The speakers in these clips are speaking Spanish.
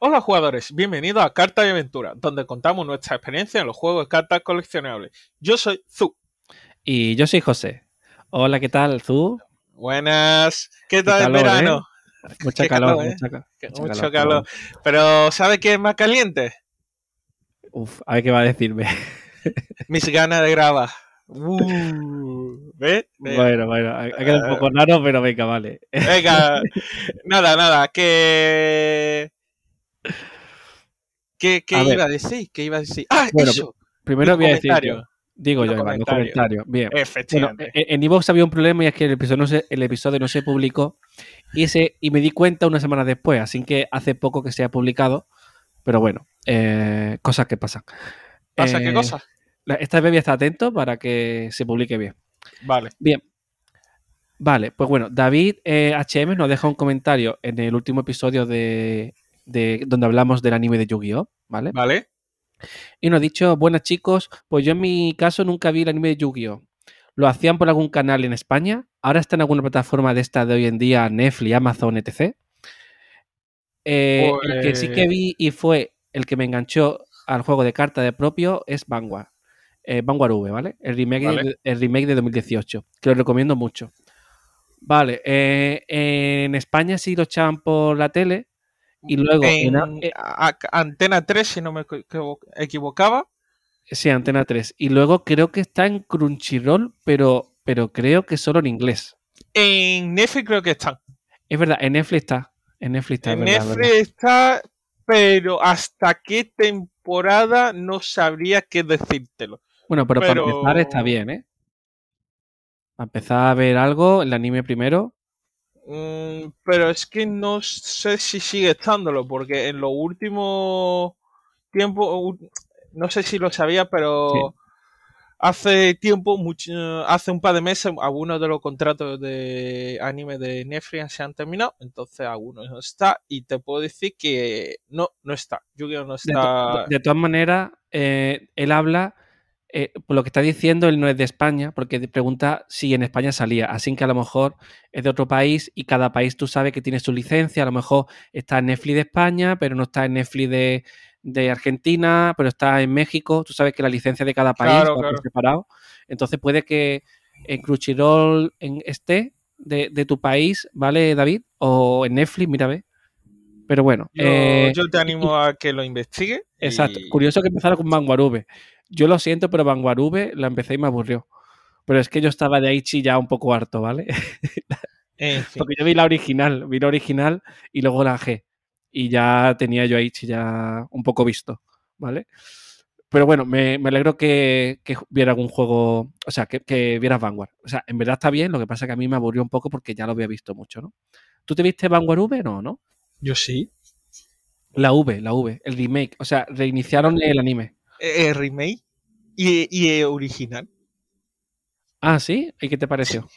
Hola jugadores, bienvenidos a Cartas y Aventuras, donde contamos nuestra experiencia en los juegos de cartas coleccionables. Yo soy Zu. Y yo soy José. Hola, ¿qué tal, Zu? Buenas. ¿Qué tal el verano? ¿eh? Mucha calor, ¿eh? mucha, mucho, mucho calor. Pero ¿sabe qué es más caliente? Uf, a ver qué va a decirme. Mis ganas de grabar. Uh, ¿Ves? Bueno, bueno, ha quedado un poco raro, pero venga, vale. Venga, nada, nada, que... ¿Qué, qué iba a decir? ¿Qué iba a decir? Ah, bueno, eso. Primero voy a decir yo. Digo yo, Iván, los comentarios. Bien. Efectivamente. Bueno, en Evox había un problema y es que el episodio no se, el episodio no se publicó y, ese, y me di cuenta una semana después, así que hace poco que se ha publicado. Pero bueno, eh, cosas que pasan. ¿Pasa eh, qué cosas? Esta vez voy a estar atento para que se publique bien. Vale. Bien. Vale, pues bueno, David eh, HM nos deja un comentario en el último episodio de, de donde hablamos del anime de Yu-Gi-Oh! ¿Vale? Vale. Y nos ha dicho, buenas chicos, pues yo en mi caso nunca vi el anime de Yu-Gi-Oh! Lo hacían por algún canal en España, ahora está en alguna plataforma de esta de hoy en día, Netflix, Amazon, etc. Eh, Pues- El que sí que vi y fue el que me enganchó al juego de carta de propio es Vanguard. Eh, Vanguard V, ¿vale? El remake, Vale. De, el remake de 2018, que lo recomiendo mucho. Vale, eh, en España sí lo echaban por la tele y luego en eh, a- Antena 3, si no me equivo- equivocaba. Sí, Antena 3. Y luego creo que está en Crunchyroll, pero, pero creo que solo en inglés. En Netflix creo que están. Es verdad, en Netflix está. En Netflix está. En verdad, Netflix verdad. está, pero hasta qué temporada no sabría qué decírtelo. Bueno, pero, pero- para empezar está bien, ¿eh? Para empezar a ver algo, el anime primero. Mm, pero es que no sé si sigue estándolo, porque en los últimos tiempos, no sé si lo sabía, pero hace tiempo, mucho, hace un par de meses, algunos de los contratos de anime de Netflix se han terminado, entonces algunos no está, y te puedo decir que no, no está. Yu-Gi-Oh no De, to- está. de todas maneras, eh, él habla, eh, por lo que está diciendo, él no es de España, porque te pregunta si en España salía. Así que a lo mejor es de otro país y cada país tú sabes que tiene su licencia. A lo mejor está en Netflix de España, pero no está en Netflix de, de Argentina, pero está en México. Tú sabes que la licencia de cada país Claro, claro. separado. Entonces puede que en Crunchyroll en esté de, de tu país, ¿vale, David? O en Netflix, mira, ve. Pero bueno. Yo, eh, yo te animo a que lo investigue. Exacto. y- Curioso que empezara con Vanguard V. Yo lo siento, pero Vanguard V la empecé y me aburrió. Pero es que yo estaba de Aichi ya un poco harto, ¿vale? Fin. Porque yo vi la original, vi la original y luego la G. Y ya tenía yo Aichi ya un poco visto, ¿vale? Pero bueno, me, me alegro que, que viera algún juego, o sea, que, que vieras Vanguard. O sea, en verdad está bien, lo que pasa es que a mí me aburrió un poco porque ya lo había visto mucho, ¿no? ¿Tú te viste Vanguard V? No, ¿no? Yo sí. La V, la V, el remake. O sea, reiniciaron el anime. Eh, remake y, y eh, original. Ah, ¿sí? ¿Y qué te pareció?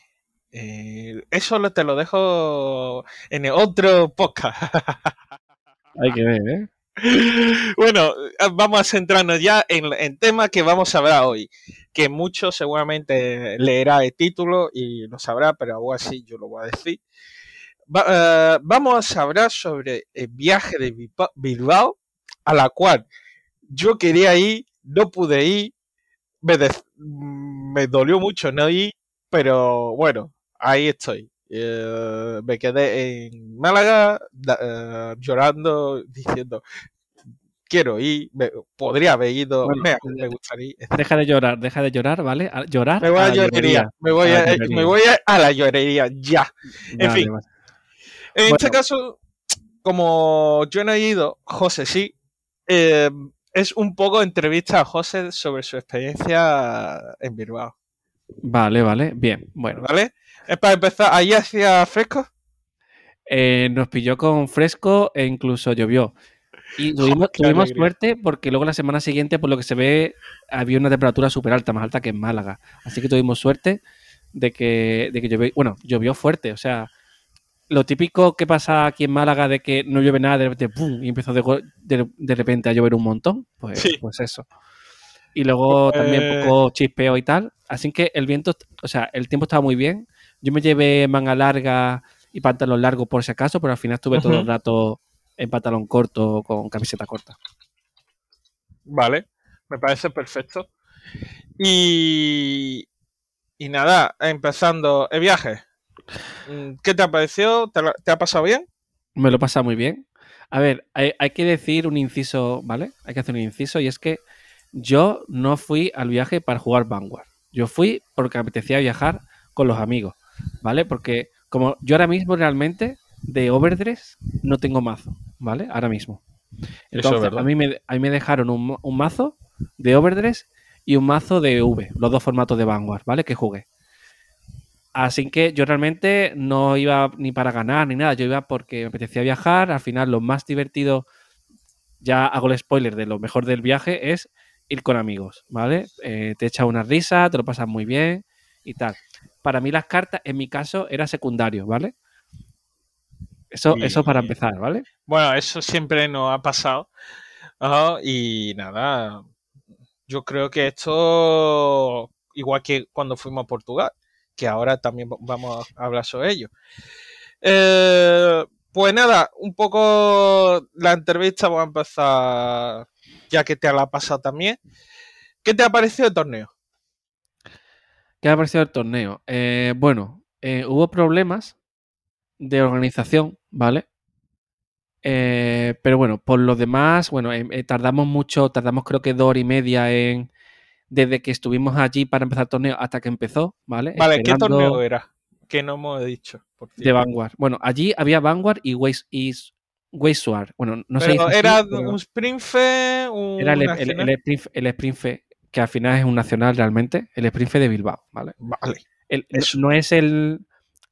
Eh, eso lo- te lo dejo en el otro podcast. Hay que ver, ¿eh? bueno, vamos a centrarnos ya en el tema que vamos a hablar hoy. Que muchos seguramente leerá el título y lo sabrá, pero aún así yo lo voy a decir. Va- eh, vamos a hablar sobre el viaje de Bilba- Bilbao, a la cual yo quería ir, no pude ir, me, des- me dolió mucho no ir, pero bueno, ahí estoy. Eh, me quedé en Málaga eh, llorando, diciendo, quiero ir, me- podría haber ido, Bueno, me, me gustaría. Deja de llorar, deja de llorar, ¿vale? A- llorar. Me voy a, la llorería, me voy a a, la llorería. me voy a, a la llorería, ya. En Vale, fin. vale. En Bueno. este caso, como yo no he ido, José sí, eh, es un poco entrevista a José sobre su experiencia en Bilbao, Vale, vale. Bien, bueno. ¿vale? Es para empezar, ahí hacía fresco. Eh, nos pilló con fresco e incluso llovió. Y tuvimos, suerte porque luego la semana siguiente, por lo que se ve, había una temperatura súper alta, más alta que en Málaga. Así que tuvimos suerte de que, de que llovió. Bueno, llovió fuerte, o sea, lo típico que pasa aquí en Málaga de que no llueve nada, de repente ¡pum! y empezó de, de- de repente a llover un montón, pues, Sí. pues eso. Y luego también Pues- un poco chispeo y tal. Así que el viento, o sea, el tiempo estaba muy bien. Yo me llevé manga larga y pantalón largo por si acaso, pero al final estuve todo el rato en pantalón corto con camiseta corta. Vale, me parece perfecto. Y, y nada, empezando el viaje. Mm, ¿Qué te ha parecido? ¿Te, te ha pasado bien? Me lo he pasado muy bien. A ver, hay, hay, que decir un inciso, ¿vale? Hay que hacer un inciso y es que yo no fui al viaje para jugar Vanguard. Yo fui porque apetecía viajar con los amigos, ¿vale? Porque como yo ahora mismo realmente de Overdress no tengo mazo, ¿vale? Ahora mismo. Entonces, a, mí me, a mí me dejaron un, un mazo de Overdress y un mazo de V, los dos formatos de Vanguard, ¿vale? Que jugué. Así que yo realmente no iba ni para ganar ni nada, yo iba porque me apetecía viajar. Al final, lo más divertido, ya hago el spoiler de lo mejor del viaje, es ir con amigos, ¿vale? Eh, te echa una risa, te lo pasas muy bien y tal. Para mí las cartas, en mi caso, era secundario, ¿vale? Eso, y, eso para empezar, ¿vale? Bueno, eso siempre nos ha pasado. Y nada, yo creo que esto, igual que cuando fuimos a Portugal, que ahora también vamos a hablar sobre ello. Eh, pues nada, un poco la entrevista vamos a empezar, ya que te la ha pasado también. ¿Qué te ha parecido el torneo? ¿Qué ha parecido el torneo? Eh, bueno, eh, hubo problemas de organización, ¿vale? Pero bueno, por lo demás, bueno, tardamos mucho, tardamos creo que dos horas y media en desde que estuvimos allí para empezar el torneo hasta que empezó, ¿vale? Vale, Esperando... ¿qué torneo era? Que no hemos dicho. de Vanguard. Bueno, allí había Vanguard y Waze. Bueno, no sé. ¿Era pero... un Springfe? Un era el, el, el, Sprint, el Springfe, que al final es un nacional realmente, el Springfe de Bilbao, ¿vale? Vale. No es el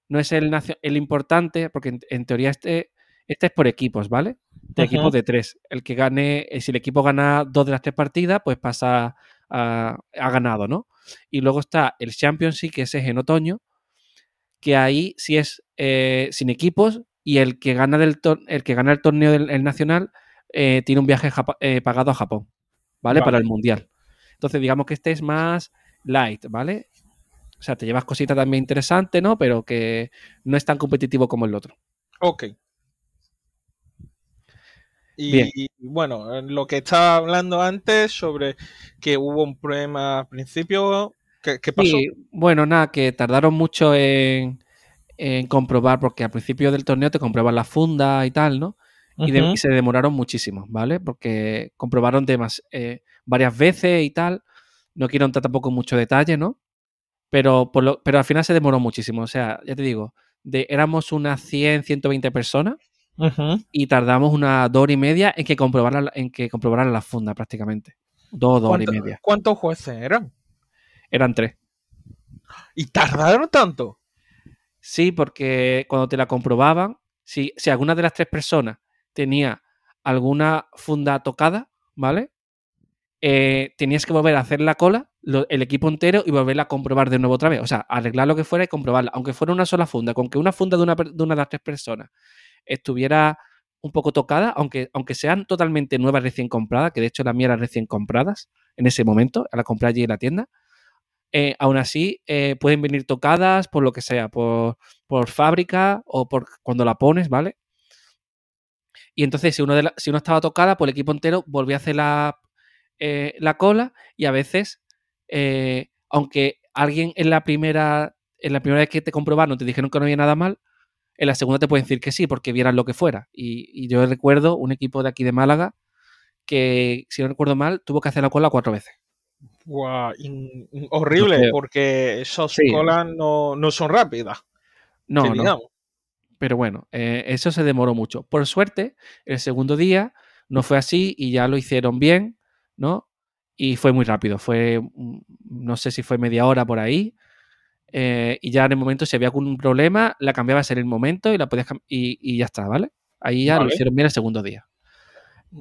no es el, el importante, porque en, en teoría este, este es por equipos, ¿vale? De equipos de tres. El que gane, eh, si el equipo gana dos de las tres partidas, pues pasa a, ha ganado, ¿no? Y luego está el Championship, que ese es en otoño, que ahí sí es eh, sin equipos y el que gana, del el, que gana el torneo del el nacional eh, tiene un viaje eh, pagado a Japón, ¿vale? vale. Para el mundial. Entonces, digamos que este es más light, ¿vale? O sea, te llevas cositas también interesantes, ¿no? Pero que no es tan competitivo como el otro. Ok. Y, bueno, lo que estaba hablando antes sobre que hubo un problema al principio, ¿qué, qué pasó? Sí, bueno, nada, que tardaron mucho en, en, comprobar, porque al principio del torneo te comproban la funda y tal, ¿no? Y, de, uh -huh. y se demoraron muchísimo, ¿vale? Porque comprobaron temas eh, varias veces y tal. No quiero entrar tampoco en mucho detalle, ¿no? pero, por lo, pero al final se demoró muchísimo. O sea, ya te digo, de, éramos unas 100, 120 personas uh -huh. y tardamos una dos horas y media en que comprobaran, en que comprobaran la funda prácticamente. Dos, dos horas y media. ¿Cuántos jueces eran? Eran tres. ¿Y tardaron tanto? Sí, porque cuando te la comprobaban, si, si alguna de las tres personas tenía alguna funda tocada, ¿vale? Eh, tenías que volver a hacer la cola, lo, el equipo entero, y volverla a comprobar de nuevo otra vez. O sea, arreglar lo que fuera y comprobarla. Aunque fuera una sola funda, con que una funda de una, de, una de las tres personas estuviera un poco tocada, aunque, aunque sean totalmente nuevas recién compradas, que de hecho la mía era recién compradas en ese momento, a la compré allí en la tienda, eh, aún así eh, pueden venir tocadas por lo que sea, por, por fábrica o por cuando la pones, ¿vale? Y entonces, si uno, de si uno estaba tocada, pues el equipo entero volvía a hacer la, eh, la cola y a veces, aunque alguien en la primera en la primera vez que te comprobaron te dijeron que no había nada mal, en la segunda te pueden decir que sí, porque vieran lo que fuera. Y, y, yo recuerdo un equipo de aquí de Málaga que, si no recuerdo mal, tuvo que hacer la cola cuatro veces. Wow, horrible, porque esas sí. colas no, no, son rápidas. No, no. Pero bueno, eh, eso se demoró mucho. Por suerte, el segundo día no fue así y ya lo hicieron bien ¿no? Y fue muy rápido, fue, no sé si fue media hora por ahí, eh, y ya en el momento si había algún problema, la cambiabas en el momento y la podías y, y ya está, ¿vale? Ahí ya vale. lo hicieron bien el segundo día.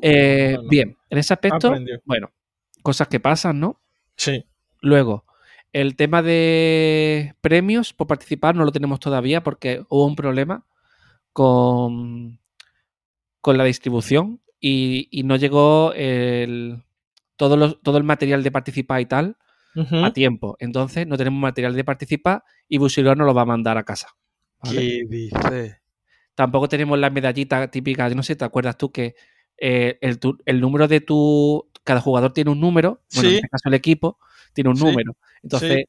Eh, bueno, bien, en ese aspecto, aprendió. bueno, cosas que pasan, ¿no? Sí. Luego, el tema de premios por participar no lo tenemos todavía porque hubo un problema con, con la distribución y, y no llegó el, todo, los, todo el material de participar y tal uh -huh. a tiempo. Entonces no tenemos material de participar y Busilor no lo va a mandar a casa. ¿vale? ¿Qué dice? Tampoco tenemos la medallita típica, no sé, ¿te acuerdas tú que eh, el, tu- el número de tu. Cada jugador tiene un número, bueno, en Sí. este caso el equipo tiene un Sí, número. Entonces,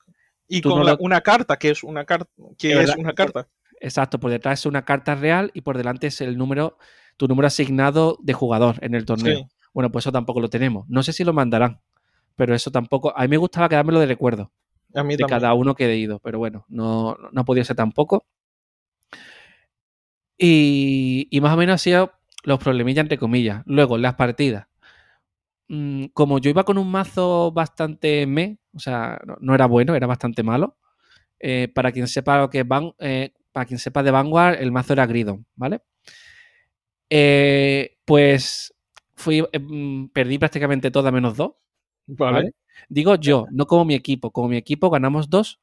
Y tú con no la- lo- una carta, que es una carta, que Es una por- carta. exacto, por detrás es una carta real y por delante es el número, tu número asignado de jugador en el torneo. Sí. Bueno, pues eso tampoco lo tenemos. No sé si lo mandarán, pero eso tampoco. A mí me gustaba quedármelo de recuerdo. A mí de también. cada uno que he ido, pero bueno, no, no ha podido ser tampoco. Y, y más o menos han sido los problemillas, entre comillas. Luego, las partidas. Mm, Como yo iba con un mazo bastante me, o sea, no, no era bueno, era bastante malo. eh, para quien sepa lo que es Van- eh, para quien sepa de Vanguard, el mazo era Gridon, ¿vale? Eh, pues fui, mm, perdí prácticamente toda menos dos. Vale. ¿vale? Digo yo, no como mi equipo. Como mi equipo ganamos dos.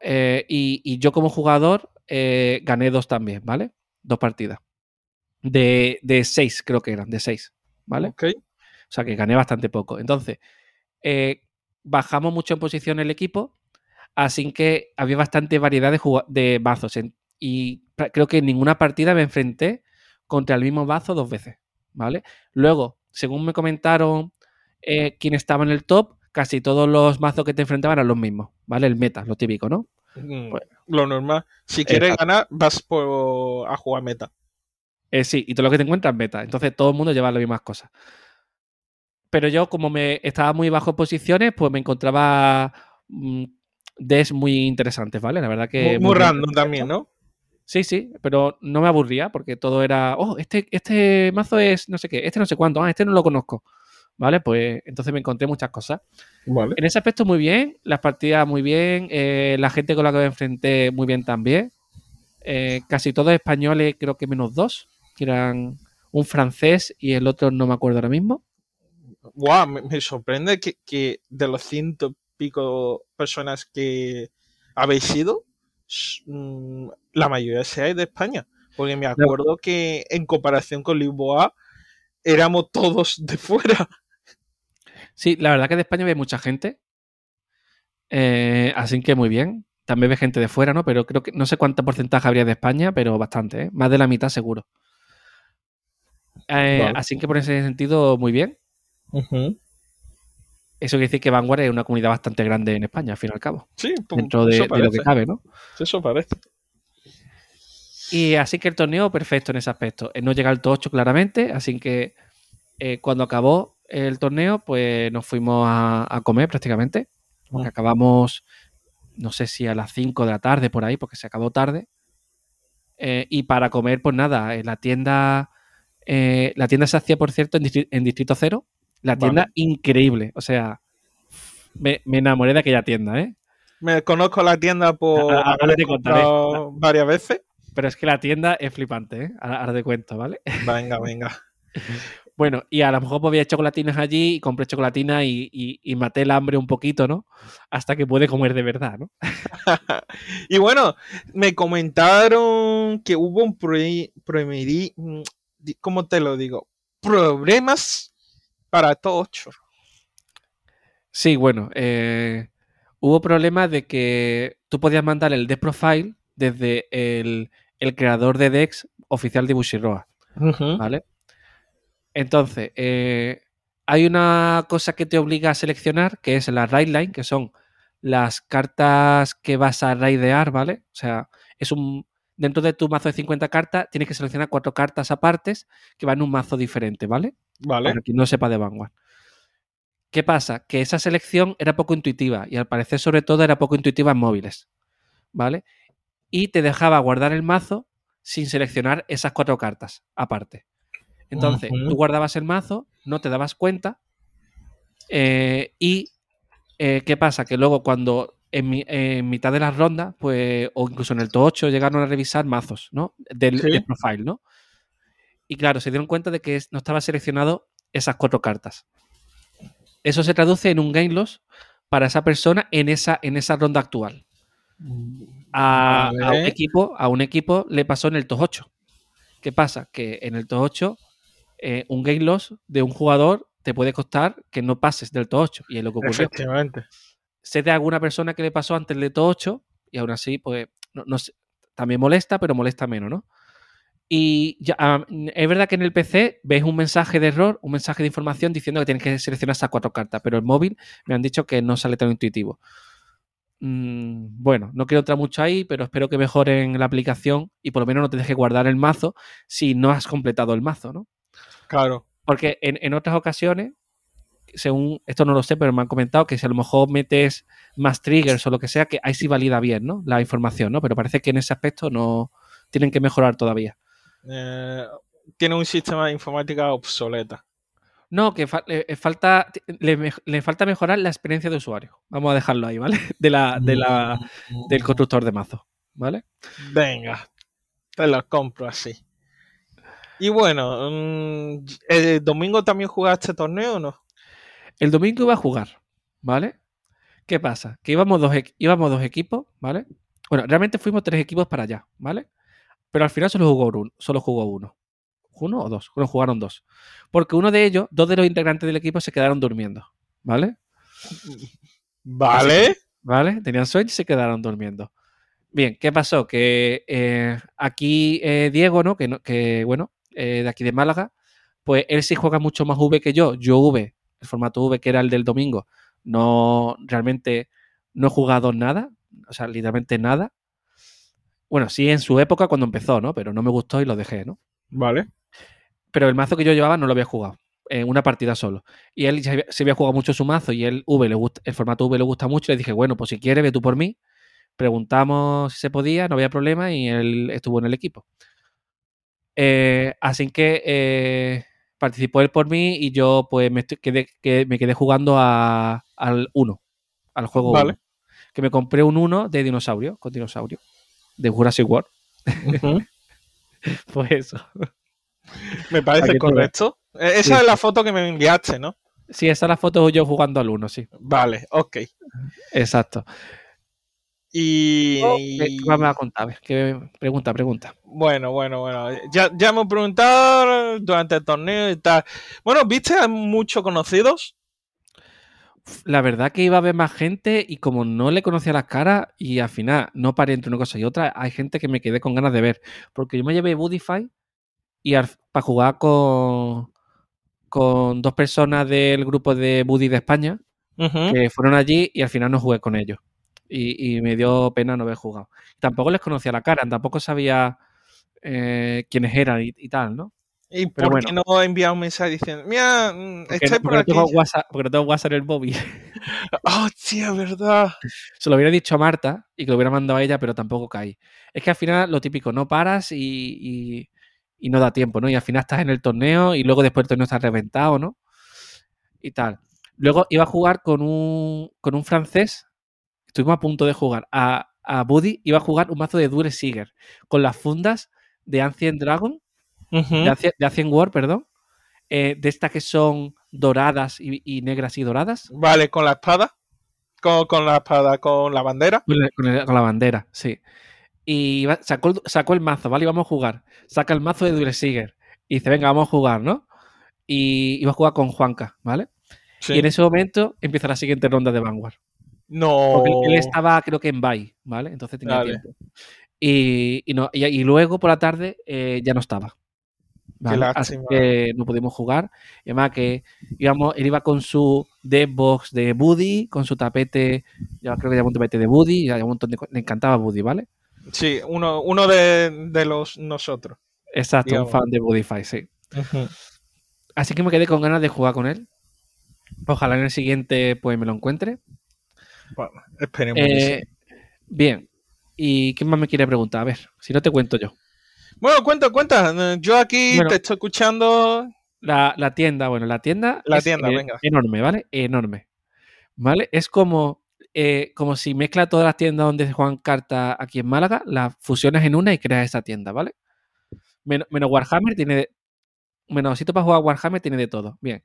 eh, y, y yo como jugador eh, gané dos también, ¿vale? Dos partidas. De, de seis, creo que eran, de seis, ¿vale? Ok. O sea que gané bastante poco. Entonces, eh, bajamos mucho en posición el equipo, así que había bastante variedad de, de mazos. en- y creo que en ninguna partida me enfrenté contra el mismo mazo dos veces, ¿vale? Luego, según me comentaron eh, quién estaba en el top, casi todos los mazos que te enfrentaban eran los mismos, ¿vale? El meta, lo típico, ¿no? Mm, Pues- lo normal. Si quieres Exacto. ganar, vas por, a jugar meta. Eh, sí, y todo lo que te encuentras es meta. Entonces todo el mundo lleva las mismas cosas. Pero yo, como me estaba muy bajo en posiciones, pues me encontraba mm, des muy interesantes, ¿vale? La verdad que. muy muy random también, ¿no? Sí, sí, pero no me aburría porque todo era. Oh, este, este mazo es no sé qué, este no sé cuánto, ah, este no lo conozco. ¿Vale? Pues entonces me encontré muchas cosas. Vale. En ese aspecto, muy bien. Las partidas, muy bien. eh, la gente con la que me enfrenté, muy bien también. Eh, casi todos españoles, creo que menos dos, que eran un francés y el otro no me acuerdo ahora mismo. Guau, me, me sorprende que, que de los ciento y pico personas que habéis ido, s- mm, la mayoría seáis de España. Porque me acuerdo que en comparación con Lisboa, éramos todos de fuera. Sí, la verdad que de España ve mucha gente. Eh, así que muy bien. También ve gente de fuera, ¿no? Pero creo que no sé cuánto porcentaje habría de España, pero bastante, ¿eh? Más de la mitad seguro. Eh, Vale. Así que por ese sentido, muy bien. Eso quiere decir que Vanguard es una comunidad bastante grande en España, al fin y al cabo. Sí, pues, Dentro de, lo que cabe, ¿no? Eso parece. Y así que el torneo perfecto en ese aspecto. Eh, No llega al top 8 claramente, así que eh, cuando acabó el torneo, pues nos fuimos a, a comer prácticamente. Porque Mm. acabamos, no sé si a las 5 de la tarde por ahí, porque se acabó tarde. Eh, y para comer, pues nada, en la tienda, eh, la tienda se hacía, por cierto, en, Distri- en Distrito Cero. La tienda Vale. increíble. O sea, me, me enamoré de aquella tienda, ¿eh? Me conozco la tienda por Ahora- ahora haber te contaré. comprado varias veces. Pero es que la tienda es flipante, ¿eh? Ahora, ahora te cuento, ¿vale? Venga, venga. Bueno, y a lo mejor pues, había chocolatinas allí y compré chocolatina y, y- y maté el hambre un poquito, ¿no? Hasta que pude comer de verdad, ¿no? y bueno, me comentaron que hubo un promedi- mm, ¿cómo te lo digo? Problemas para todos. Sí, bueno, eh, hubo problemas de que tú podías mandar el deck profile desde el, el creador de Dex oficial de Bushiroa, ¿vale? Entonces, eh, hay una cosa que te obliga a seleccionar, que es la raid line, que son las cartas que vas a raidear, ¿vale? O sea, es un. Dentro de tu mazo de 50 cartas, tienes que seleccionar cuatro cartas apartes que van en un mazo diferente, ¿vale? Vale. Para quien no sepa de Vanguard. ¿Qué pasa? Que esa selección era poco intuitiva y al parecer sobre todo era poco intuitiva en móviles, ¿vale? Y te dejaba guardar el mazo sin seleccionar esas cuatro cartas aparte. Entonces, tú guardabas el mazo, no te dabas cuenta eh, y eh, ¿qué pasa? Que luego cuando en, mi- en mitad de las rondas, pues, o incluso en el top 8 llegaron a revisar mazos, ¿no? Del, Sí. del profile, ¿no? Y claro, se dieron cuenta de que no estaba seleccionado esas cuatro cartas. Eso se traduce en un game loss para esa persona en esa, en esa ronda actual. A, a un equipo, a un equipo le pasó en el top 8. ¿Qué pasa? Que en el top 8, eh, un game loss de un jugador te puede costar que no pases del top 8. Y es lo que ocurrió. Efectivamente. Sé de alguna persona que le pasó antes del top 8 y aún así, pues, no, no sé. también molesta, pero molesta menos, ¿no? Y ya, es verdad que en el PC ves un mensaje de error, un mensaje de información diciendo que tienes que seleccionar esas cuatro cartas, pero el móvil me han dicho que no sale tan intuitivo. Mm, bueno, no quiero entrar mucho ahí, pero espero que mejoren la aplicación y por lo menos no te dejes guardar el mazo si no has completado el mazo, ¿no? Claro. Porque en, en otras ocasiones, según esto no lo sé, pero me han comentado que si a lo mejor metes más triggers o lo que sea, que ahí sí valida bien, ¿no? La información, ¿no? Pero parece que en ese aspecto no tienen que mejorar todavía. Eh, tiene un sistema de informática obsoleta. No, que fa- le, le falta, le falta mejorar la experiencia de usuario. Vamos a dejarlo ahí, ¿vale? De la, de la, del constructor de mazo, ¿vale? Venga, te lo compro así. Y bueno, mm, ¿el domingo también jugaste torneo o no? El domingo iba a jugar, ¿vale? ¿Qué pasa? Que íbamos dos, íbamos dos equipos, ¿vale? Bueno, realmente fuimos tres equipos para allá, ¿vale? Pero al final solo jugó uno. Solo jugó uno. ¿Uno o dos? Bueno, jugaron dos. Porque uno de ellos, dos de los integrantes del equipo se quedaron durmiendo, ¿vale? Vale. ¿Vale? Tenían sueño y se quedaron durmiendo. Bien, ¿qué pasó? Que eh, aquí eh, Diego, ¿no? Que, no- que bueno, eh, de aquí de Málaga, pues él sí juega mucho más V que yo. Yo V, el formato V que era el del domingo, no, realmente no he jugado nada, o sea, literalmente nada. Bueno, sí en su época cuando empezó, ¿no? Pero no me gustó y lo dejé, ¿no? Vale. Pero el mazo que yo llevaba no lo había jugado. En una partida solo. Y él ya se había jugado mucho su mazo y él V le gusta, el formato V le gusta mucho. Y le dije, bueno, pues si quieres, ve tú por mí. Preguntamos si se podía, no había problema y él estuvo en el equipo. Eh, así que eh, participó él por mí y yo pues me, estoy- quedé, que me quedé jugando a- al 1, al juego Vale. 1. Que me compré un 1 de dinosaurio, con dinosaurio, de Jurassic World. Pues eso. Me parece correcto. Eh, Esa Sí, es la foto que me enviaste, ¿no? Sí, esa es la foto yo jugando al 1, sí. Vale, ok. Exacto. Y, ¿Qué qué más me va a contar? A ver, ¿qué- pregunta, pregunta. bueno, bueno, bueno. Ya, ya hemos preguntado durante el torneo y tal. Bueno, ¿viste a muchos conocidos? La verdad que iba a ver más gente y como no le conocía las caras y al final no paré entre una cosa y otra, hay gente que me quedé con ganas de ver. Porque yo me llevé Budify y para jugar con, con dos personas del grupo de Buddy de España que fueron allí y al final no jugué con ellos. Y, y me dio pena no haber jugado. Tampoco les conocía la cara, tampoco sabía eh, quiénes eran y, y tal, ¿no? ¿Y por bueno. qué no envía un mensaje diciendo, mira, mm, Porque, estoy por no aquí? tengo WhatsApp, porque no tengo WhatsApp en el móvil. Oh, verdad. Se lo hubiera dicho a Marta y que lo hubiera mandado a ella, pero tampoco caí. Es que al final lo típico, no paras y, y- y no da tiempo, ¿no? Y al final estás en el torneo y luego después el torneo está reventado, ¿no? Y tal. Luego iba a jugar con un, con un francés. Estuvimos a punto de jugar. A, a Buddy iba a jugar un mazo de Dure Seeger con las fundas de Ancient Dragon, de, Ancient, de Ancient War, perdón. eh, de estas que son doradas y, y negras y doradas. Vale, con la espada. Con, con la espada, con la bandera. Con, la bandera, sí. Y sacó, el- sacó el mazo, ¿vale? Y vamos a jugar. Saca el mazo de Duresiger. Y dice, venga, vamos a jugar, ¿no? Y iba a jugar con Juanca, ¿vale? Sí. Y en ese momento empieza la siguiente ronda de Vanguard. No. Porque él- estaba, creo que en Bay, ¿vale? Entonces tenía tiempo. Y, y no, y, y luego por la tarde eh, ya no estaba. ¿vale? Así lástima. que no pudimos jugar. Y además que íbamos, él iba con su Deadbox de Buddy, con su tapete, yo creo que llevaba un tapete de Buddy, y un montón de le encantaba Buddy, ¿vale? Sí, uno, uno de, de los nosotros. Exacto, Digamos. un fan de Budify, sí. Así que me quedé con ganas de jugar con él. Ojalá en el siguiente pues me lo encuentre. Bueno, esperemos. que sí. Eh, bien. ¿Y qué más me quiere preguntar? A ver, si no te cuento yo. Bueno, cuenta, cuenta. Yo aquí Bueno. te estoy escuchando. La, la tienda, bueno, la tienda. La es, tienda, eh, venga. Enorme, ¿vale? Enorme. ¿Vale? Es como, eh, como si mezcla todas las tiendas donde se juegan cartas aquí en Málaga, las fusionas en una y creas esa tienda, ¿vale? Menos, menos Warhammer tiene. de- menos sitio para jugar Warhammer tiene de todo. Bien.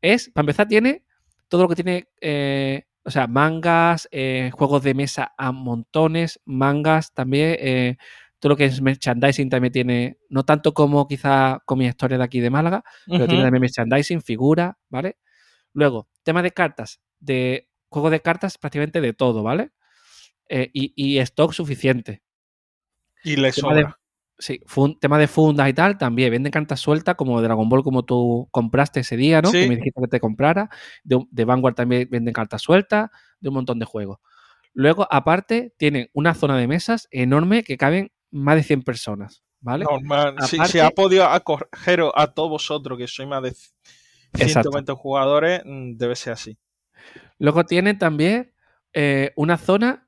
Es, para empezar, tiene todo lo que tiene. eh, o sea, mangas, eh, juegos de mesa a montones, mangas también. eh, todo lo que es merchandising también tiene, no tanto como quizá con mi historia de aquí de Málaga, pero tiene también merchandising, figura, ¿vale? Luego, tema de cartas, de juego de cartas prácticamente de todo, ¿vale? Eh, y, y stock suficiente. Y le sobra. Sí, tema de fundas y tal, también venden cartas sueltas como Dragon Ball, como tú compraste ese día, ¿no? Sí. Que me dijiste que te comprara. De, de Vanguard también venden cartas sueltas, de un montón de juegos. Luego, aparte, tienen una zona de mesas enorme que caben más de 100 personas, ¿vale? Normal. Si, Aparte- si ha podido acogeros a todos vosotros, que sois más de Exacto. 120 jugadores, mm, debe ser así. Luego tienen también eh, una zona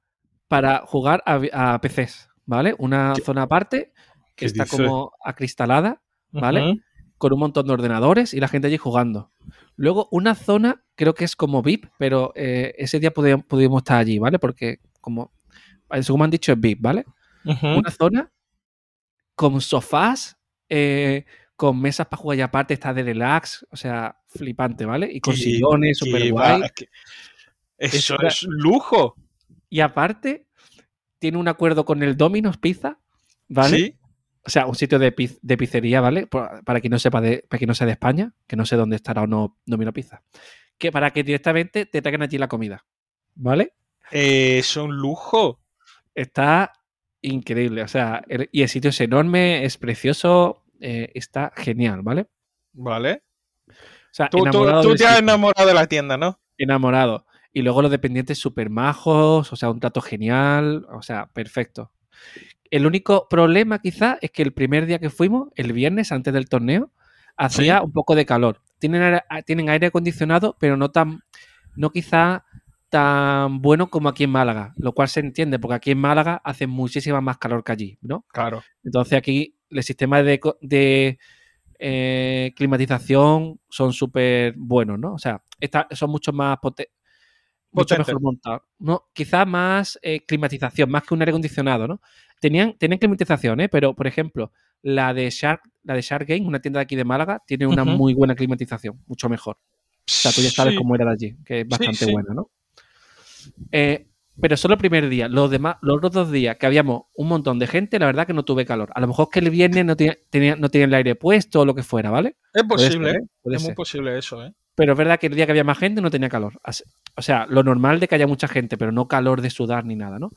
para jugar a, a PCs, ¿vale? Una ¿Qué- zona aparte que está como acristalada, ¿vale? Con un montón de ordenadores y la gente allí jugando. Luego una zona, creo que es como VIP, pero eh, ese día pudimos, pudimos estar allí, ¿vale? Porque como, eh, según me han dicho, es VIP, ¿vale? Una zona con sofás, eh, con mesas para jugar y aparte, está de relax, o sea, flipante, ¿vale? Y con sillones, súper va- guay. que- Eso Eso es lujo. Y aparte, tiene un acuerdo con el Domino's Pizza, ¿vale? Sí. O sea, un sitio de, piz- de pizzería, ¿vale? Para quien no sepa de, para quien no sea de España, que no sé dónde estará o no Domino Pizza. Que para que directamente te traigan allí la comida. ¿Vale? Eh, es un lujo. Está increíble. O sea, el- y el sitio es enorme, es precioso, eh, está genial, ¿vale? Vale. O sea, Tú, tú- enamorado tú del te has enamorado de la tienda, ¿no? enamorado. Y luego los dependientes súper majos, o sea, un trato genial, o sea, perfecto. El único problema quizá es que el primer día que fuimos, el viernes antes del torneo, hacía Sí. un poco de calor. Tienen aire, tienen aire acondicionado, pero no tan, no quizá tan bueno como aquí en Málaga, lo cual se entiende, porque aquí en Málaga hace muchísima más calor que allí, ¿no? Claro. Entonces aquí el sistema de, de, eh, climatización son súper buenos, ¿no? O sea, esta- son mucho más pote- mucho mejor montados. No, quizá más eh, climatización, más que un aire acondicionado, ¿no? Tenían, tenían climatización, ¿eh? Pero, por ejemplo, la de Shark, la de Shark Game, una tienda de aquí de Málaga, tiene una muy buena climatización, mucho mejor. O sea, tú ya sabes Sí. cómo era de allí, que es bastante sí. buena, ¿no? Eh, pero solo el primer día. Los demás, los otros dos días que habíamos un montón de gente, la verdad que no tuve calor. A lo mejor es que el viernes no tenía, tenía- no tenía el aire puesto o lo que fuera, ¿vale? Es posible, ser, ¿eh? puede Es muy posible eso, ¿eh? Pero es verdad que el día que había más gente no tenía calor. O sea, lo normal de que haya mucha gente, pero no calor de sudar ni nada, ¿no?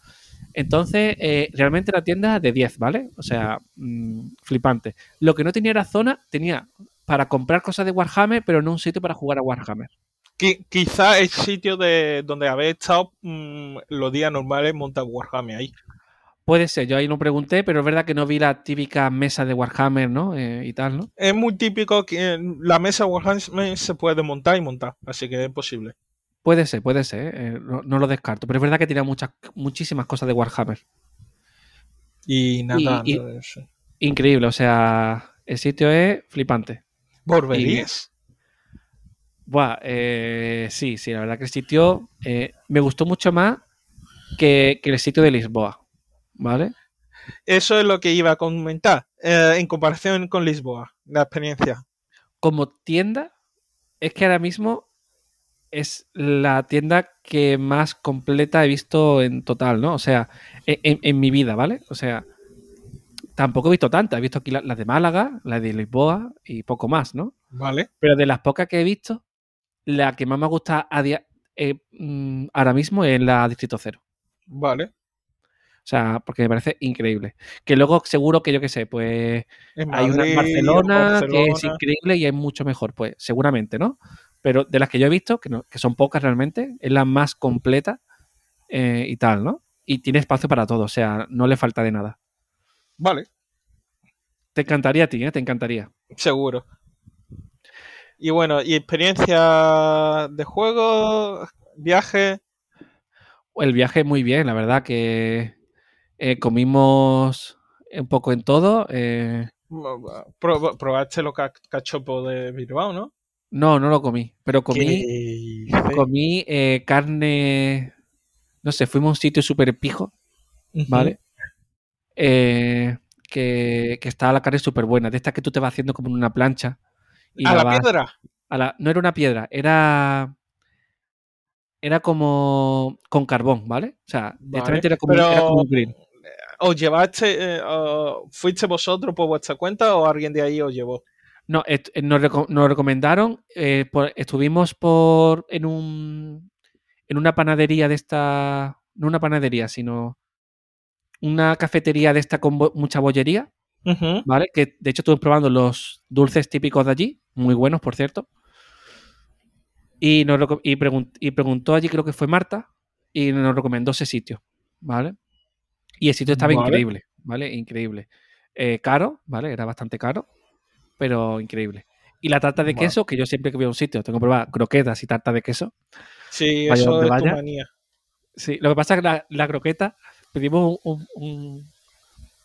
Entonces, eh, realmente la tienda de 10, ¿vale? O sea, mm, flipante. Lo que no tenía era zona, tenía para comprar cosas de Warhammer, pero no un sitio para jugar a Warhammer. Qui- quizá el sitio de donde habéis estado mm, los días normales monta Warhammer ahí. Puede ser, yo ahí no pregunté, pero es verdad que no vi la típica mesa de Warhammer, ¿no? Eh, y tal, ¿no? Es muy típico que la mesa Warhammer se puede montar y montar, así que es posible. Puede ser, puede ser, eh, no, no lo descarto, pero es verdad que tenía muchas, muchísimas cosas de Warhammer. Y nada, Y- y- no sé. Increíble, o sea, el sitio es flipante. Borberías. Buah, eh, sí, sí, la verdad que el sitio eh, me gustó mucho más que, que el sitio de Lisboa, ¿vale? Eso es lo que iba a comentar. eh, en comparación con Lisboa, la experiencia. Como tienda, es que ahora mismo es la tienda que más completa he visto en total, ¿no? O sea, en, en- en mi vida, ¿vale? O sea, tampoco he visto tantas. He visto aquí la- las de Málaga, la de Lisboa y poco más, ¿no? ¿Vale? Pero de las pocas que he visto, la que más me gusta a eh, mm, ahora mismo es la Distrito Cero. Vale. O sea, porque me parece increíble. Que luego seguro que yo qué sé, pues En hay una en Madrid, Barcelona, que es Barcelona. increíble y es mucho mejor, pues seguramente, ¿no? Pero de las que yo he visto, que, no- que son pocas realmente, es la más completa eh, y tal, ¿no? Y tiene espacio para todo, o sea, no le falta de nada. Vale, Te encantaría a ti, ¿eh? Te encantaría. seguro. Y bueno, y experiencia de juego, viaje. El viaje muy bien, la verdad que eh, comimos un poco en todo. eh, Pro- probaste los ca- cachopos de Bilbao, ¿no? No, no lo comí, pero comí, comí eh, carne, no sé, fuimos a un sitio súper pijo. ¿vale? Eh, que, que estaba la carne súper buena, de estas que tú te vas haciendo como en una plancha. Y A la vas piedra. a la- no era una piedra, era. Era como con carbón, ¿vale? O sea, directamente era, como, Pero, era como un grill. ¿Os llevaste, eh, o fuiste vosotros por vuestra cuenta o alguien de ahí os llevó? No, eh, nos, reco- nos recomendaron, eh, por- estuvimos por en un en una panadería de esta, no una panadería, sino una cafetería de esta con bo- mucha bollería. ¿vale? Que de hecho estuve probando los dulces típicos de allí, muy buenos, por cierto. Y, nos y, pregun- y preguntó allí, creo que fue Marta, y nos recomendó ese sitio, ¿vale? Y el sitio estaba Vale. increíble, ¿vale? Increíble. Eh, caro, ¿vale? Era bastante caro, pero increíble. Y la tarta de queso, que yo siempre que voy a un sitio tengo que probar croquetas y tarta de queso. Sí, Vaya eso es tu vaya. manía. Sí, lo que pasa es que la, la croqueta, pedimos un, un- un-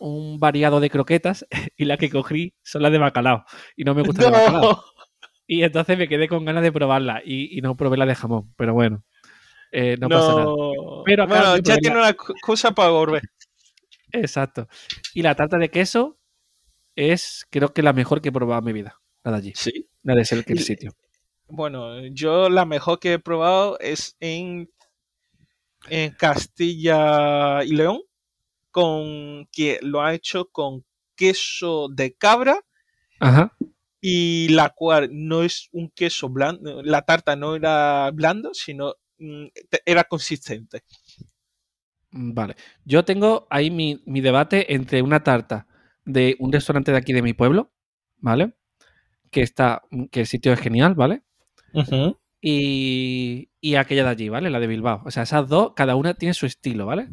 un variado de croquetas y la que cogí son las de bacalao. Y no me gusta bacalao. Y entonces me quedé con ganas de probarla y, y no probé la de jamón. Pero bueno, eh, no, pasa nada. Pero bueno, ya tiene la- una cu- cosa para volver. Exacto. Y la tarta de queso es, creo que la mejor que he probado en mi vida. La de allí. Sí. La de ser el sitio. Bueno, yo la mejor que he probado es en, en Castilla y León, con que lo ha hecho con queso de cabra Ajá. y la cual no es un queso blando, la tarta no era blando, sino mm, era consistente. Mm, Vale. Yo tengo ahí mi, mi debate entre una tarta de un restaurante de aquí de mi pueblo, ¿vale? Que está, que el sitio es genial, ¿vale? Y, y aquella de allí, ¿vale? La de Bilbao. O sea, esas dos, cada una tiene su estilo, ¿vale?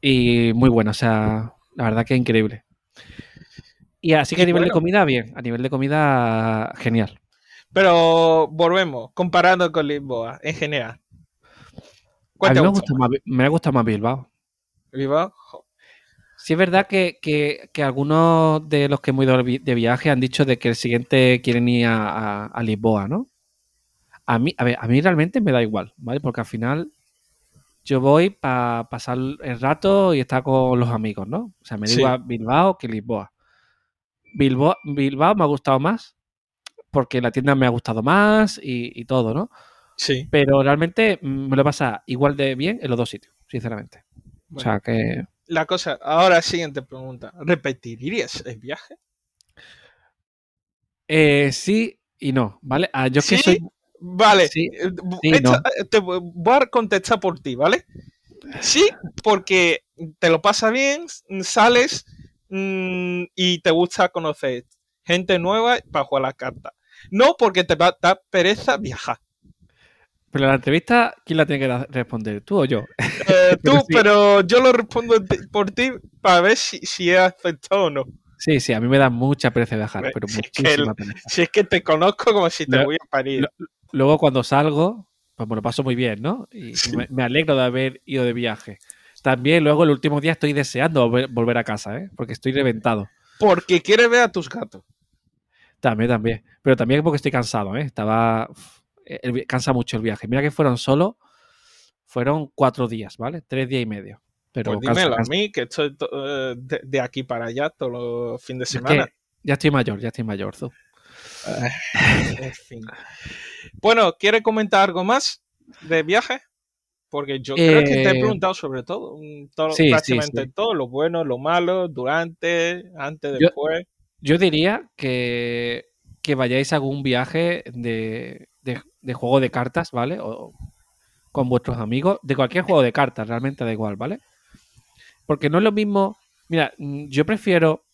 Y muy buena, o sea, la verdad que es increíble. Y así que a nivel de bueno. comida, bien. A nivel de comida, genial. Pero volvemos, comparando con Lisboa en general. A ¿Cuál mí me, gusta más, me ha gustado más Bilbao. Lisboa? Sí es verdad que, que- que algunos de los que hemos ido de vi- de viaje han dicho de que el siguiente quieren ir a, a- a Lisboa, ¿no? A mí, a ver, a mí realmente me da igual, ¿vale? Porque al final yo voy para pasar el rato y estar con los amigos, ¿no? O sea, me Sí. igual Bilbao que Lisboa. Bilbao, Bilbao me ha gustado más porque la tienda me ha gustado más y, y todo, ¿no? Sí. Pero realmente me lo pasa igual de bien en los dos sitios, sinceramente. O sea, que La cosa, ahora siguiente pregunta. ¿Repetirías el viaje? Eh, sí y no, ¿vale? Ah, yo es que ¿Sí? soy. Vale, Sí, eh, sí, esta- no. eh, te voy a contestar por ti, ¿vale? Sí, porque te lo pasa bien, sales mm, y te gusta conocer gente nueva para jugar la carta. No porque te va a dar pereza viajar. Pero la entrevista, ¿quién la tiene que responder? ¿Tú o yo? Eh, tú, Pero sí. pero yo lo respondo por ti para ver si, si he aceptado o no. Sí, sí, a mí me da mucha pereza viajar, Hombre, pero si es que muchísima. Si es que te conozco como si te Lo- voy a parir. lo- Luego cuando salgo, pues me lo paso muy bien, ¿no? Y Sí. me, me alegro de haber ido de viaje. También luego el último día estoy deseando volver, volver a casa, ¿eh? Porque estoy reventado. Porque quieres ver a tus gatos. También, también. Pero también porque estoy cansado, ¿eh? Estaba... uf, el cansa mucho el viaje. Mira que fueron solo... Fueron cuatro días, ¿vale? Tres días y medio. Pero Pues cansa- dímelo a mí, que estoy to- eh, de, de aquí para allá todos los fines de Es semana. que ya estoy mayor, ya estoy mayor, Zu. En fin. Bueno, ¿quieres comentar algo más de viaje? Porque yo creo que te he Eh, preguntado sobre todo, todo sí, sí, prácticamente sí. todo, lo bueno, lo malo, durante, antes, Yo- después. Yo diría que, que vayáis a algún viaje de, de- juego de cartas, ¿vale? O con vuestros amigos, de cualquier juego de cartas, realmente da igual, ¿vale? Porque no es lo mismo. Mira, mm, yo prefiero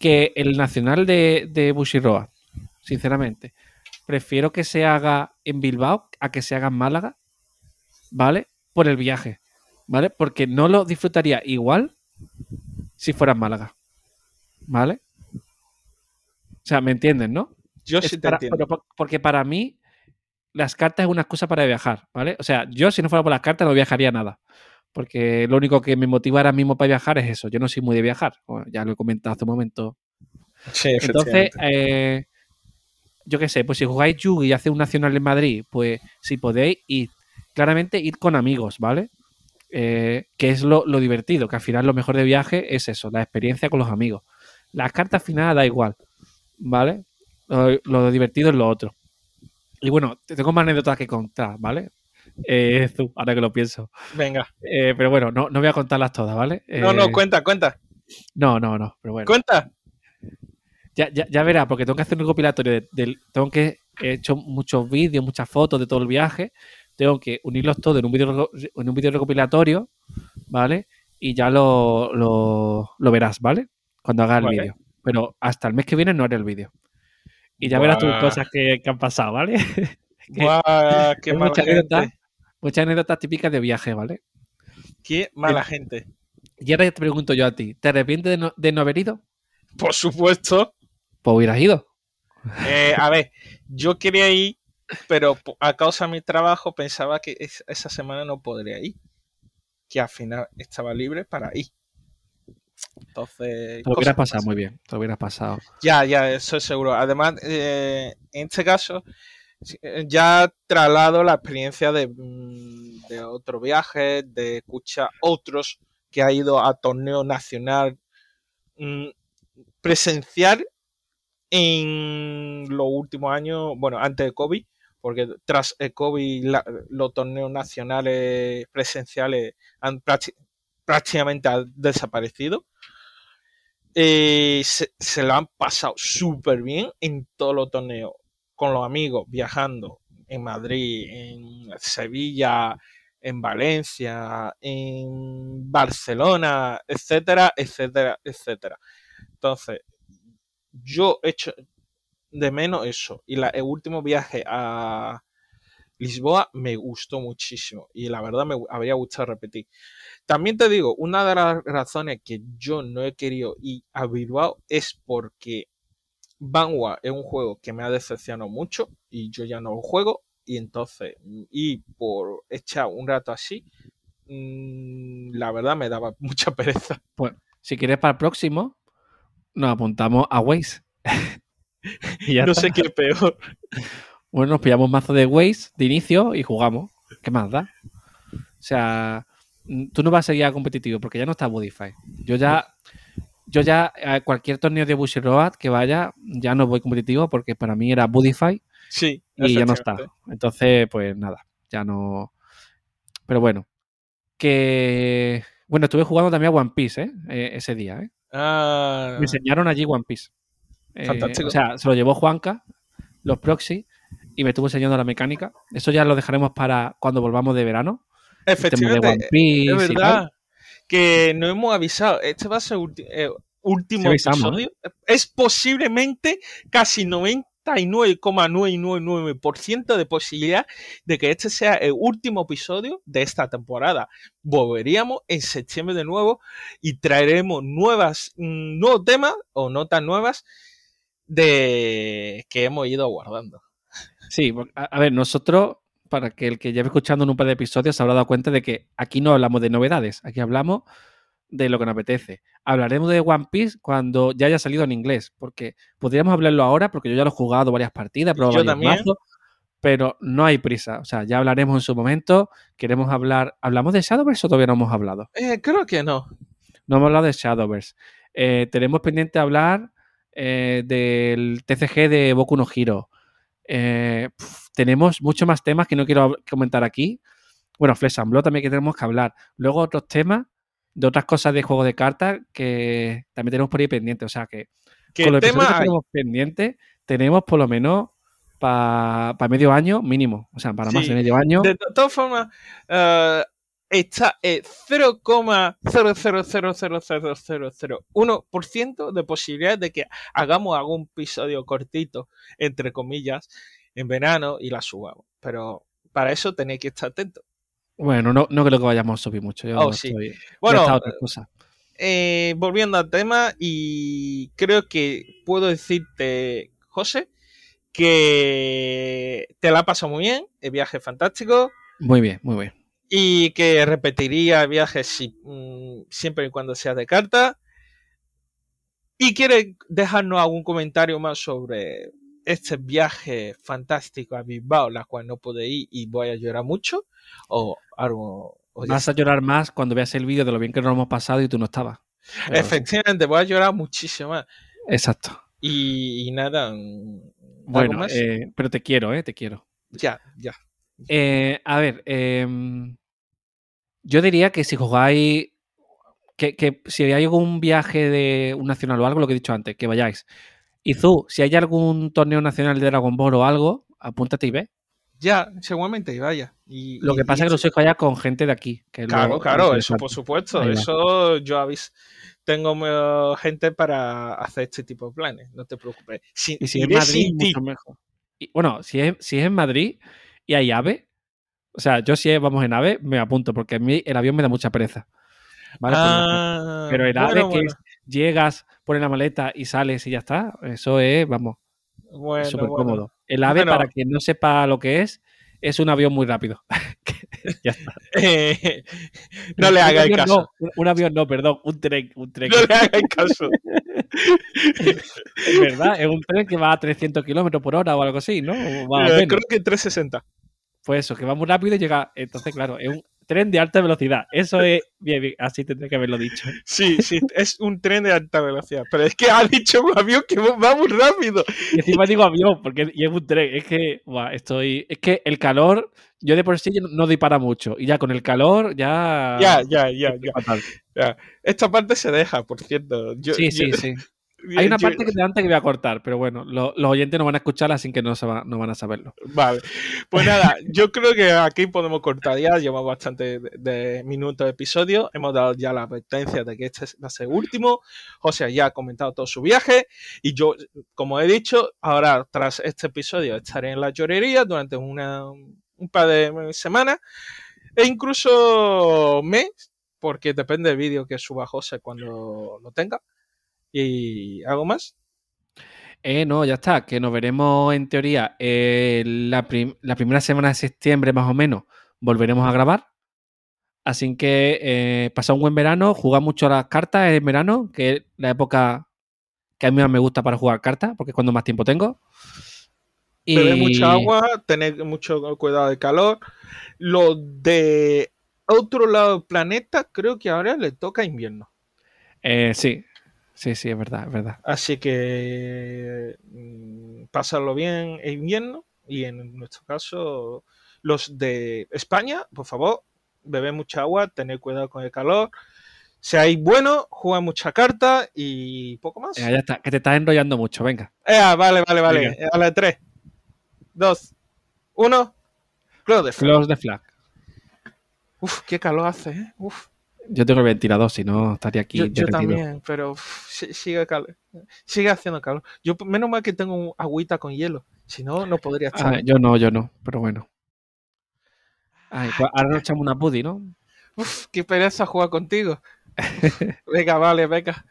que el nacional de, de Bushiroa, sinceramente, prefiero que se haga en Bilbao a que se haga en Málaga, ¿vale? Por el viaje, ¿vale? Porque no lo disfrutaría igual si fuera en Málaga, ¿vale? O sea, ¿me entienden, no? Yo sí te para- entiendo. pero porque para mí las cartas es una excusa para viajar, ¿vale? O sea, yo si no fuera por las cartas no viajaría nada. Porque lo único que me motiva ahora mismo para viajar es eso. Yo no soy muy de viajar. Bueno, ya lo he comentado hace un momento. Sí, Entonces, eh, yo qué sé, pues si jugáis Yugi y hace un nacional en Madrid, pues si podéis ir, claramente ir con amigos, ¿vale? Eh, que es lo, lo divertido, que al final lo mejor de viaje es eso, la experiencia con los amigos. Las cartas final da igual, ¿vale? Lo, lo divertido es lo otro. Y bueno, te tengo más anécdotas que contar, ¿vale? Eh, ahora que lo pienso. Venga. Eh, pero bueno, no, no voy a contarlas todas, ¿vale? No, no, Eh, cuenta, cuenta. no, no, no, pero bueno. Cuenta. Ya, ya, ya verá, porque tengo que hacer un recopilatorio. de- tengo que he hecho muchos vídeos, muchas fotos de todo el viaje. Tengo que unirlos todos en un vídeo en un vídeo recopilatorio, ¿vale? y ya lo, lo, lo verás, ¿vale? Cuando haga el Vale. vídeo. Pero hasta el mes que viene no haré el vídeo. Y ya verás tus cosas que, que han pasado, ¿vale? Buah, qué mala mucha gente. anécdota. Muchas anécdotas típicas de viaje, ¿vale? Qué mala gente. Y ahora te pregunto yo a ti, ¿te arrepientes de no, de no haber ido? Por supuesto. Pues hubieras ido. Eh, a ver, yo quería ir, pero a causa de mi trabajo pensaba que es- esa semana no podría ir. Que al final estaba libre para ir. Entonces. Te lo hubieras pasado muy bien. Te lo hubieras pasado. Ya, ya, eso es seguro. Además, eh, en este caso, eh, ya traslado la experiencia de, mm, de otros viajes, de escuchar otros que ha ido a torneo nacional mm, presencial en los últimos años, bueno, antes de COVID, porque tras el COVID la- los torneos nacionales presenciales han prácti- prácticamente han desaparecido. Eh, se, se lo han pasado súper bien en todos los torneos, con los amigos, viajando en Madrid, en Sevilla, en Valencia, en Barcelona, etcétera, etcétera, etcétera. Entonces, yo he hecho de menos eso. Y la- el último viaje a Lisboa me gustó muchísimo. Y la verdad me habría gustado repetir. También te digo, una de las razones que yo no he querido ir a Bilbao es porque Vanguard es un juego que me ha decepcionado mucho y yo ya no lo juego. Y entonces, y por echar un rato así, mm, la verdad me daba mucha pereza. Pues, si quieres para el próximo, nos apuntamos a Waze. No está. sé qué es peor. Bueno, nos pillamos mazo de Waze de inicio y jugamos. ¿Qué más da? O sea, mm, tú no vas a seguir a competitivo porque ya no está Budify. Yo ya, yo ya a cualquier torneo de Bushy Road que vaya, ya no voy competitivo porque para mí era Budify Sí, y ya no está. Entonces, pues nada, ya no. Pero bueno, que. Bueno, estuve jugando también a One Piece, ¿eh? Eh, ese día, ¿eh? Ah, Me enseñaron allí One Piece. Eh, Fantástico. o sea, se lo llevó Juanca, los proxy, y me estuvo enseñando la mecánica. Eso ya lo dejaremos para cuando volvamos de verano. De efectivamente, es verdad que no hemos avisado. Este va a ser eh, último avisamos, episodio. Es posiblemente casi 99,999% de posibilidad de que este sea el último episodio de esta temporada. Volveríamos en septiembre de nuevo y traeremos nuevas, mm, nuevos temas o notas nuevas de que hemos ido guardando. Sí, a ver, nosotros, para que el que lleve escuchando en un par de episodios se habrá dado cuenta de que aquí no hablamos de novedades, aquí hablamos de lo que nos apetece. Hablaremos de One Piece cuando ya haya salido en inglés, porque podríamos hablarlo ahora, porque yo ya lo he jugado varias partidas, pero Yo también. pero no hay prisa. O sea, ya hablaremos en su momento. Queremos hablar. ¿Hablamos de Shadowverse o todavía no hemos hablado? Eh, creo que no. No hemos hablado de Shadowverse. Eh, tenemos pendiente hablar eh, del TCG de Boku no Hero. Eh, pf, tenemos muchos más temas que no quiero comentar aquí. Bueno, Flesh and Blood también que tenemos que hablar. Luego otros temas de otras cosas de juego de cartas que también tenemos por ahí pendientes. O sea que con los que tenemos pendientes, tenemos por lo menos para medio año mínimo. O sea, para más de medio año. De to- todas formas, eh, está el 0,0000001% de posibilidad de que hagamos algún episodio cortito, entre comillas, en verano y la subamos. Pero para eso tenéis que estar atentos. Bueno, no, no creo que vayamos a subir mucho. Yo Oh, sí. estoy- Bueno, otra cosa. eh, volviendo al tema, y creo que puedo decirte, José, que te la has pasado muy bien, el viaje es fantástico. Muy bien, muy bien. Y que repetiría el viaje si- mm, siempre y cuando sea de carta. Y quiere dejarnos algún comentario más sobre este viaje fantástico a Bilbao, la cual no pude ir y voy a llorar mucho, o algo. o Vas a llorar más cuando veas el vídeo de lo bien que nos hemos pasado y tú no estabas. Pero Efectivamente, voy a llorar muchísimo más. Exacto. Y, y nada, mm, ¿algo Bueno, más? eh, pero te quiero, ¿eh? Te quiero. ya, ya. Eh, a ver, em, yo diría que si jugáis, que, que si hay algún viaje de un nacional o algo, lo que he dicho antes, que vayáis. Y tú, si hay algún torneo nacional de Dragon Ball o algo, apúntate y ve. Ya, seguramente, vaya. Y, Lo que y- pasa y es que los hijos allá con gente de aquí. Que lo- Claro, lo claro, eso por supuesto. Eso yo avis tengo gente para hacer este tipo de planes, no te preocupes. Si, Y si es Madrid, mucho mejor. Bueno, si es, si es en Madrid y hay AVE, o sea, yo si vamos en AVE, me apunto, porque a mí el avión me da mucha pereza. La- Ah, Pero el AVE bueno, que bueno, llegas, pones la maleta y sales y ya está, eso es, vamos, bueno, súper cómodo. El AVE, para quien no sepa lo que es, es un avión muy rápido. ya está. Eh, no le avión caso. no, un- avión no, perdón, un tren, un tren. No le hagáis caso. Es verdad, es un tren que va a 300 kilómetros por hora o algo así, ¿no? O o Eh, menos. Creo que 360. Pues eso, que va muy rápido y llega. Entonces, claro, es un tren de alta velocidad. Eso es. Bien, bien, así tendría que haberlo dicho. Sí, sí, es un tren de alta velocidad. Pero es que ha dicho un avión que va muy rápido. Y encima digo avión, porque y es un tren. Es que, buah, estoy. Es que el calor, yo de por sí no- doy para mucho. Y ya con el calor, ya. Ya, ya, ya, ya. fatal. Esta parte se deja, por cierto. Yo- sí, yo- sí, sí. Hay una parte que te antes que voy a cortar, pero bueno, lo- los oyentes no van a escucharla, así que no, se va- no van a saberlo. Vale. Pues nada, yo creo que aquí podemos cortar ya. Llevamos bastante de, de minutos de episodio. Hemos dado ya la advertencia de que este va a ser último. José ya ha comentado todo su viaje. Y yo, como he dicho, ahora tras este episodio estaré en la llorería durante una, un par de semanas. E incluso mes, porque depende del vídeo que suba José cuando lo tenga. Y algo más. Eh, no, ya está, que nos veremos en teoría eh, la, prim- la primera semana de septiembre más o menos, volveremos a grabar. Así que eh, pasa un buen verano, juega mucho a las cartas en verano, que es la época que a mí más me gusta para jugar cartas, porque es cuando más tiempo tengo. Y Beber mucha agua, tener mucho cuidado de calor. Lo de otro lado del planeta, creo que ahora le toca invierno. eh, sí, sí, sí, es verdad, es verdad. Así que mm, pasarlo bien en invierno. Y en nuestro caso, los de España, por favor, beber mucha agua, tener cuidado con el calor. Seáis buenos, juega mucha carta y poco más. Ya está, que te estás enrollando mucho, venga. Eh, vale, vale, vale. Venga. A la 3, 2, 1. Close the flag. Close the flag. Uf, qué calor hace, ¿eh? Uf. Yo tengo el ventilador, si no estaría aquí Yo, también, pero sigue, calor, sigue haciendo calor. Yo, menos mal que tengo un agüita con hielo. Si no, no podría estar. Ah, yo no, yo no, pero bueno. Ay, pues ahora nos echamos una pudi, ¿no? Uf, qué pereza jugar contigo. venga, vale, venga.